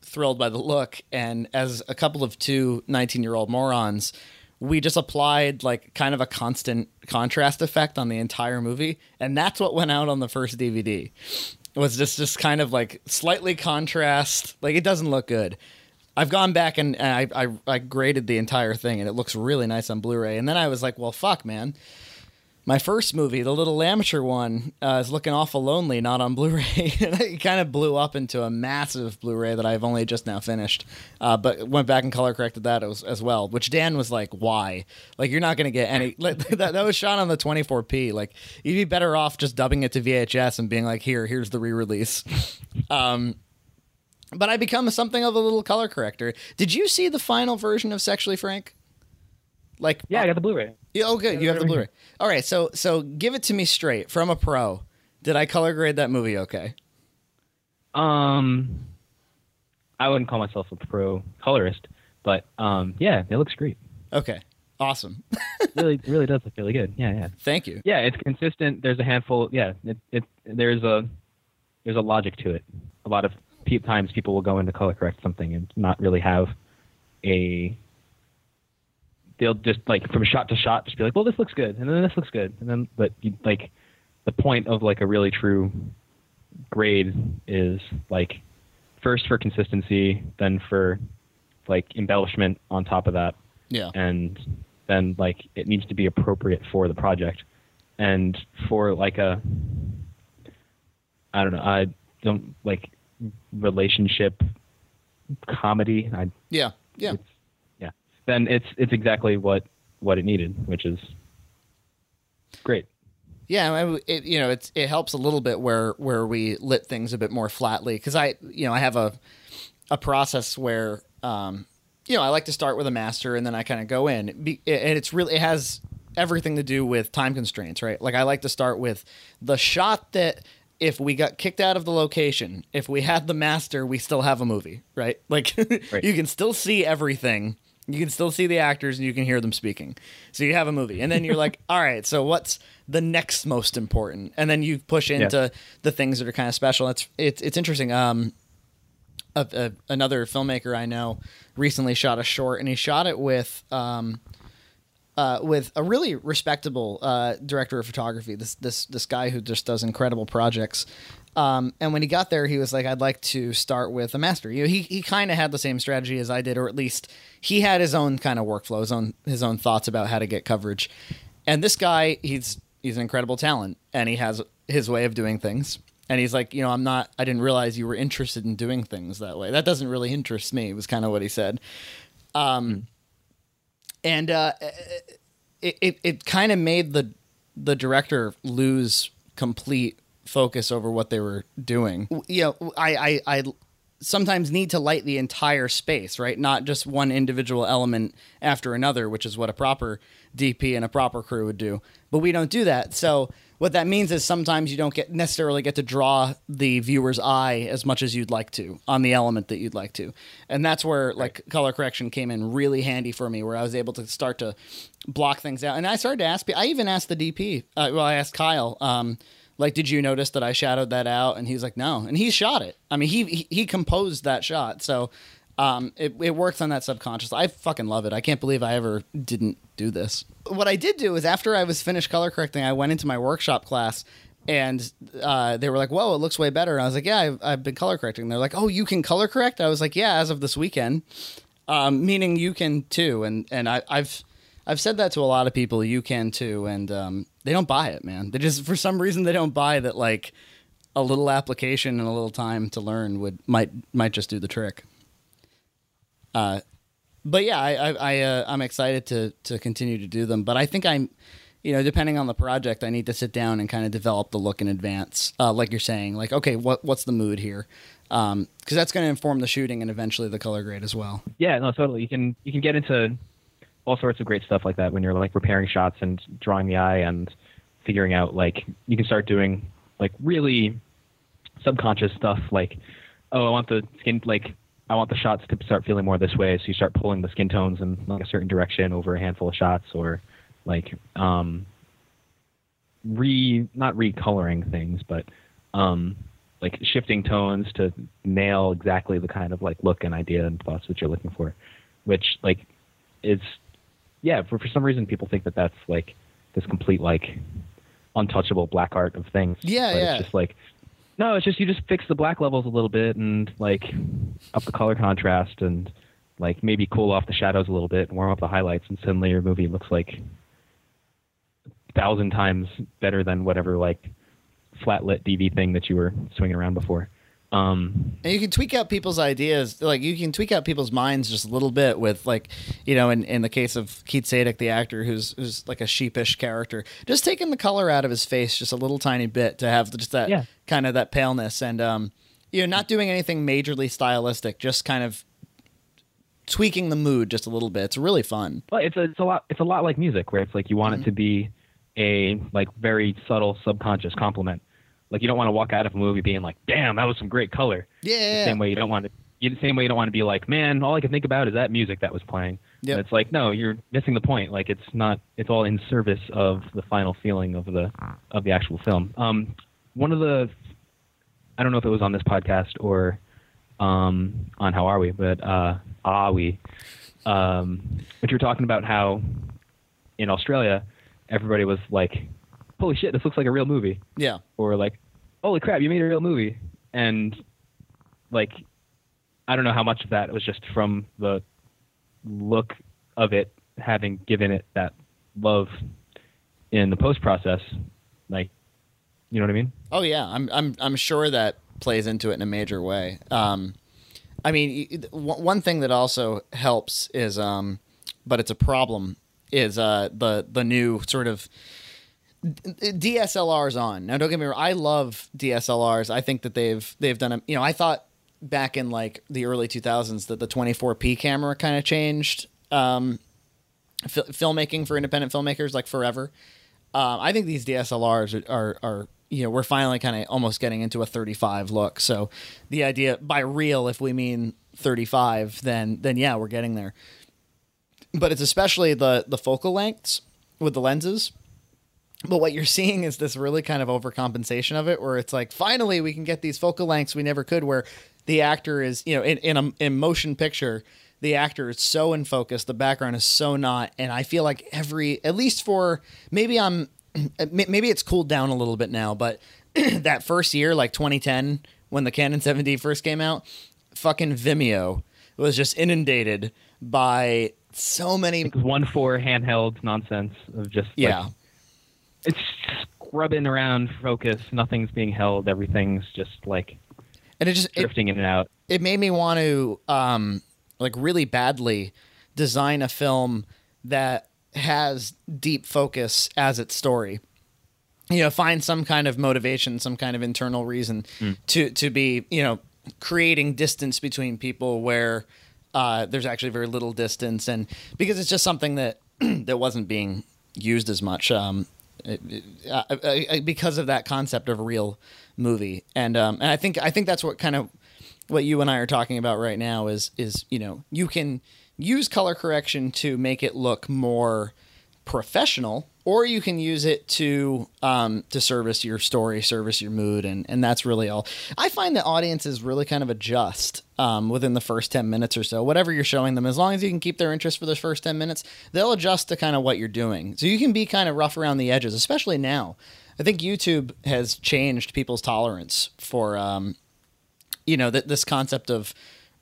thrilled by the look. And as a couple of two 19 year old morons, we just applied like kind of a constant contrast effect on the entire movie, and that's what went out on the first DVD. Was just just kind of like slightly contrast, like it doesn't look good. I've gone back and, and I, I I graded the entire thing, and it looks really nice on Blu-ray. And then I was like, well, fuck, man my first movie, the little amateur one, uh, is looking awful lonely, not on Blu-ray. it kind of blew up into a massive Blu-ray that I've only just now finished, uh, but went back and color corrected that as, as, well. Which Dan was like, "Why? Like you're not going to get any." that, that was shot on the 24p. Like you'd be better off just dubbing it to VHS and being like, "Here, here's the re-release." um, but I become something of a little color corrector. Did you see the final version of Sexually Frank? Like Yeah, I got the Blu-ray. Yeah, oh, good. You have the. Blu-ray. All right, so so give it to me straight from a pro. Did I color grade that movie? Okay. Um, I wouldn't call myself a pro colorist, but um, yeah, it looks great. Okay. Awesome. really, really does look really good. Yeah, yeah, Thank you. yeah. It's consistent. There's a handful. Yeah, it, it there's a there's a logic to it. A lot of times people will go into color correct something and not really have a. They'll just like from shot to shot, just be like, "Well, this looks good," and then this looks good, and then but you, like the point of like a really true grade is like first for consistency, then for like embellishment on top of that, Yeah. and then like it needs to be appropriate for the project and for like a i don't know i don't like relationship comedy i Yeah. Yeah. it's, yeah then it's it's exactly what what it needed which is great Yeah, it, you know, it's it helps a little bit where where we lit things a bit more flatly because I, you know, I have a a process where, um, you know, I like to start with a master and then I kind of go in, and it's really it has everything to do with time constraints, right? Like I like to start with the shot that if we got kicked out of the location, if we had the master, we still have a movie, right? Like Right. you can still see everything. You can still see the actors and you can hear them speaking. So you have a movie. And then you're like, all right, so what's the next most important? And then you push into the things that are kind of special. It's it's it's interesting. Um a, a, another filmmaker I know recently shot a short and he shot it with um uh, with a really respectable uh, director of photography. This this this guy who just does incredible projects. Um, and when he got there, he was like, "I'd like to start with a master." You know, he he kind of had the same strategy as I did, or at least he had his own kind of workflow, his own his own thoughts about how to get coverage. And this guy, he's he's an incredible talent, and he has his way of doing things. And he's like, you know, I'm not. I didn't realize you were interested in doing things that way. That doesn't really interest me. Was kind of what he said. Um, and uh, it it, it kind of made the the director lose complete focus over what they were doing. You know, I, I, I sometimes need to light the entire space, right? Not just one individual element after another, which is what a proper DP and a proper crew would do. But we don't do that. So what that means is sometimes you don't get necessarily get to draw the viewer's eye as much as you'd like to on the element that you'd like to. And that's where like color correction came in really handy for me where I was able to start to block things out. And I started to ask I even asked the DP, uh, well I asked Kyle um like did you notice that I shadowed that out and he's like no and he shot it. I mean he he, he composed that shot. So um, it, it works on that subconscious. I fucking love it. I can't believe I ever didn't do this. What I did do is after I was finished color correcting, I went into my workshop class and uh, they were like, "Whoa, it looks way better." And I was like, "Yeah, I've, I've been color correcting." They're like, "Oh, you can color correct?" I was like, "Yeah, as of this weekend," um, meaning you can too. And and I, I've I've said that to a lot of people. You can too, and um, they don't buy it, man. They just for some reason they don't buy that like a little application and a little time to learn would might might just do the trick. Uh, but yeah, I, I, I uh, I'm excited to to continue to do them. But I think I'm, you know, depending on the project, I need to sit down and kind of develop the look in advance. Uh, like you're saying, like okay, what what's the mood here? Because that's going to inform the shooting and eventually the color grade as well. Yeah, no, totally. You can you can get into all sorts of great stuff like that when you're like repairing shots and drawing the eye and figuring out like you can start doing like really subconscious stuff like oh I want the skin like I want the shots to start feeling more this way. So you start pulling the skin tones in like a certain direction over a handful of shots or like um re not recoloring things but um like shifting tones to nail exactly the kind of like look and idea and thoughts that you're looking for which like is yeah for, for some reason people think that that's like this complete like untouchable black art of things Yeah, but yeah. it's just like no it's just you just fix the black levels a little bit and like up the color contrast and like maybe cool off the shadows a little bit and warm up the highlights and suddenly your movie looks like a thousand times better than whatever like flat lit dv thing that you were swinging around before um And you can tweak out people's ideas, like you can tweak out people's minds just a little bit with, like, you know, in, in the case of Keith Sadek, the actor who's who's like a sheepish character, just taking the color out of his face just a little tiny bit to have just that Yeah. kind of that paleness, and um, you know, not doing anything majorly stylistic, just kind of tweaking the mood just a little bit. It's really fun. Well, it's a, it's a lot it's a lot like music where it's like you want Mm-hmm. it to be a like very subtle subconscious compliment. Like you don't want to walk out of a movie being like, "Damn, that was some great color." Yeah. The same way you don't want to you, the same way you don't want to be like, "Man, all I can think about is that music that was playing." Yeah. It's like, no, you're missing the point. Like it's not it's all in service of the final feeling of the of the actual film. Um one of the I don't know if it was on this podcast or um on How Are We, but uh Are We um but you were talking about how in Australia everybody was like, Holy shit, this looks like a real movie Yeah. or like, "Holy crap, you made a real movie," and like, I don't know how much of that was just from the look of it having given it that love in the post process, like, you know what I mean? Oh yeah, I'm I'm I'm sure that plays into it in a major way. Um, I mean, one one thing that also helps is, um, but it's a problem, is uh, the the new sort of DSLRs on. Now, don't get me wrong, I love DSLRs. I think that they've they've done a you know I thought back in like the early 2000s that the 24p camera kind of changed um, fil- filmmaking for independent filmmakers like forever. Um, I think these DSLRs are, are, are you know, we're finally kind of almost getting into a 35 look. So the idea by real, if we mean 35, then then yeah, we're getting there. But it's especially the the focal lengths with the lenses. But what you're seeing is this really kind of overcompensation of it, where it's like finally we can get these focal lengths we never could, where the actor is, you know, in in a in motion picture, the actor is so in focus, the background is so not, and I feel like every, at least for maybe I'm, maybe it's cooled down a little bit now, but that first year, like 2010, when the Canon 7D first came out, fucking Vimeo was just inundated by so many, Like one four handheld nonsense of just like, yeah. It's scrubbing around focus, nothing's being held, everything's just like And it just it, drifting in and out. it made me want to um like really badly design a film that has deep focus as its story. You know find some kind of motivation some kind of internal reason to to be you know creating distance between people where uh, there's actually very little distance. And because it's just something that that wasn't being used as much um, because of that concept of real movie. And um, and I think I think that's what kind of what you and I are talking about right now is is you know you can use color correction to make it look more professional or you can use it to um, to service your story service your mood and and that's really all. I find that audiences really kind of adjust um, within the first 10 minutes or so. Whatever you're showing them as long as you can keep their interest for those first 10 minutes they'll adjust to kind of what you're doing. So you can be kind of rough around the edges especially now. I think youtube has changed people's tolerance for um, you know th- this concept of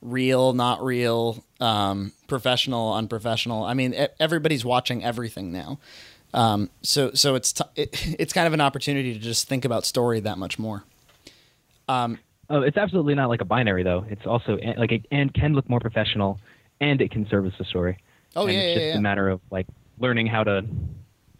real not real um, professional unprofessional. I mean everybody's watching everything now um, so so it's t- it, it's kind of an opportunity to just think about story that much more Oh, it's absolutely not like a binary though. It's also like it and can look more professional, and it can service the story. Oh, and yeah, it's yeah, just yeah. a matter of like learning how to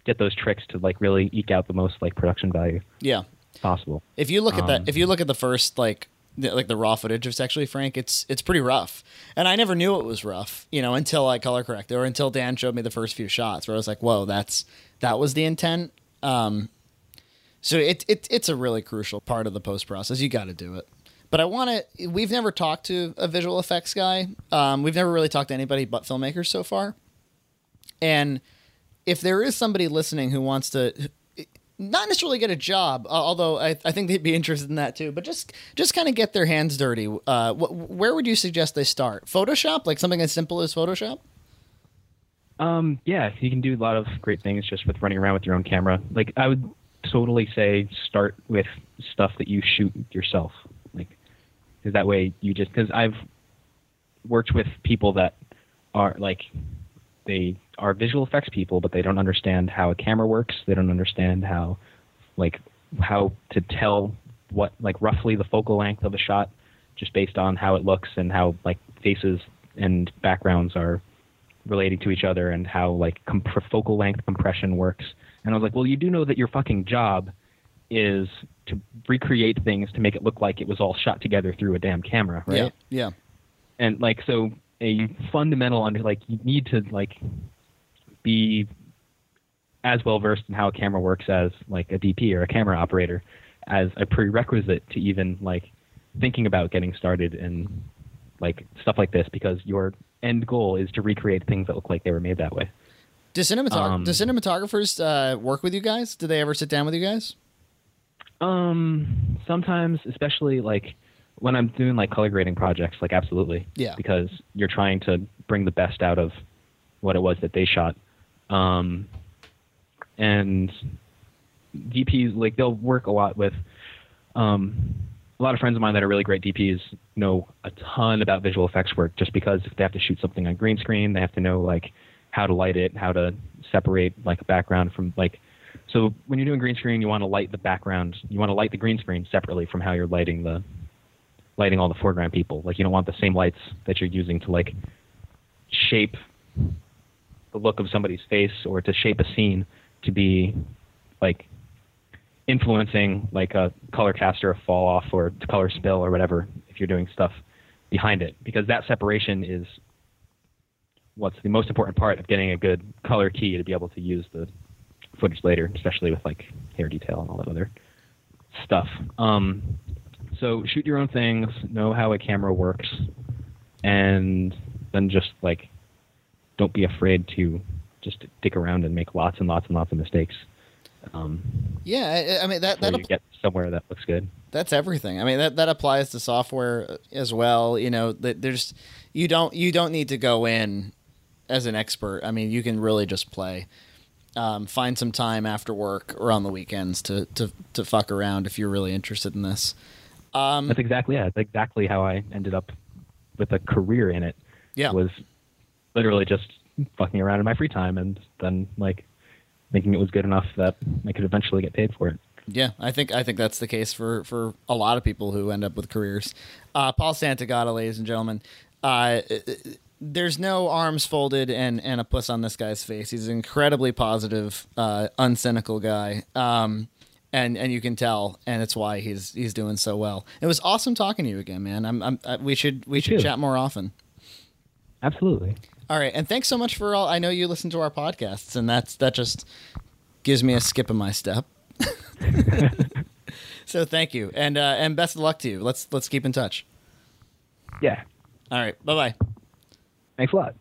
get those tricks to like really eke out the most like production value yeah possible. if you look at Um, that if you look at the first like like the raw footage of sexually frank it's it's pretty rough. And i never knew it was rough you know until i color corrected or until dan showed me the first few shots where i was like whoa that's that was the intent. Um so it, it it's a really crucial part of the post process. You got to do it. But i want to we've never talked to a visual effects guy. Um, we've never really talked to anybody but filmmakers so far. And if there is somebody listening who wants to not necessarily get a job, uh, although I, I think they'd be interested in that too. But just just kind of get their hands dirty. Uh, wh- where would you suggest they start? Photoshop, like something as simple as Photoshop. Um, yeah, you can do a lot of great things just with running around with your own camera. Like I would totally say start with stuff that you shoot yourself. Like, because that way you just because I've worked with people that are like they are visual effects people, but they don't understand how a camera works. They don't understand how like how to tell what like roughly the focal length of a shot just based on how it looks and how like faces and backgrounds are relating to each other and how like comp- focal length compression works. And I was like, well, you do know that your fucking job is to recreate things to make it look like it was all shot together through a damn camera, right? Yeah, yeah, And like so a fundamental under like you need to like be as well versed in how a camera works as like a DP or a camera operator as a prerequisite to even like thinking about getting started in like stuff like this because your end goal is to recreate things that look like they were made that way. Do, cinematog- Um, do cinematographers uh, work with you guys? Do they ever sit down with you guys? Um, sometimes, especially like when I'm doing like color grading projects, like absolutely. Yeah. Because you're trying to bring the best out of what it was that they shot. Um, and DPs like they'll work a lot with um, a lot of friends of mine that are really great DPs know a ton about visual effects work just because if they have to shoot something on green screen, they have to know like how to light it, how to separate like a background from like so when you're doing green screen, you want to light the background, you want to light the green screen separately from how you're lighting the lighting all the foreground people. Like you don't want the same lights that you're using to like shape the look of somebody's face or to shape a scene to be like influencing like a color cast or a fall off or color spill or whatever if you're doing stuff behind it because that separation is what's the most important part of getting a good color key to be able to use the footage later especially with like hair detail and all that other stuff um, so shoot your own things know how a camera works and then just like don't be afraid to just dick around and make lots and lots and lots of mistakes um, Yeah, I, I mean that that you get somewhere that looks good. that's everything. I mean that that applies to software as well. You know, that there's you don't you don't need to go in as an expert. I mean, you can really just play. Um, find some time after work or on the weekends to to to fuck around if you're really interested in this. Um, That's exactly yeah. That's exactly how I ended up with a career in it. yeah, Was literally just fucking around in my free time and then like thinking it was good enough that I could eventually get paid for it. Yeah, I think I think that's the case for for a lot of people who end up with careers. Uh, Paul Santagata, ladies and gentlemen. Uh, there's no arms folded and and a puss on this guy's face. He's an incredibly positive, uh, uncynical guy. Um, and and you can tell, and it's why he's he's doing so well. It was awesome talking to you again, man. I'm, I'm I, we should we should chat more often. Absolutely. All right, and thanks so much for all. I know you listen to our podcasts, and that's that just gives me a skip in my step. so thank you, and uh, and best of luck to you. Let's let's keep in touch. Yeah. All right, bye bye. Thanks a lot.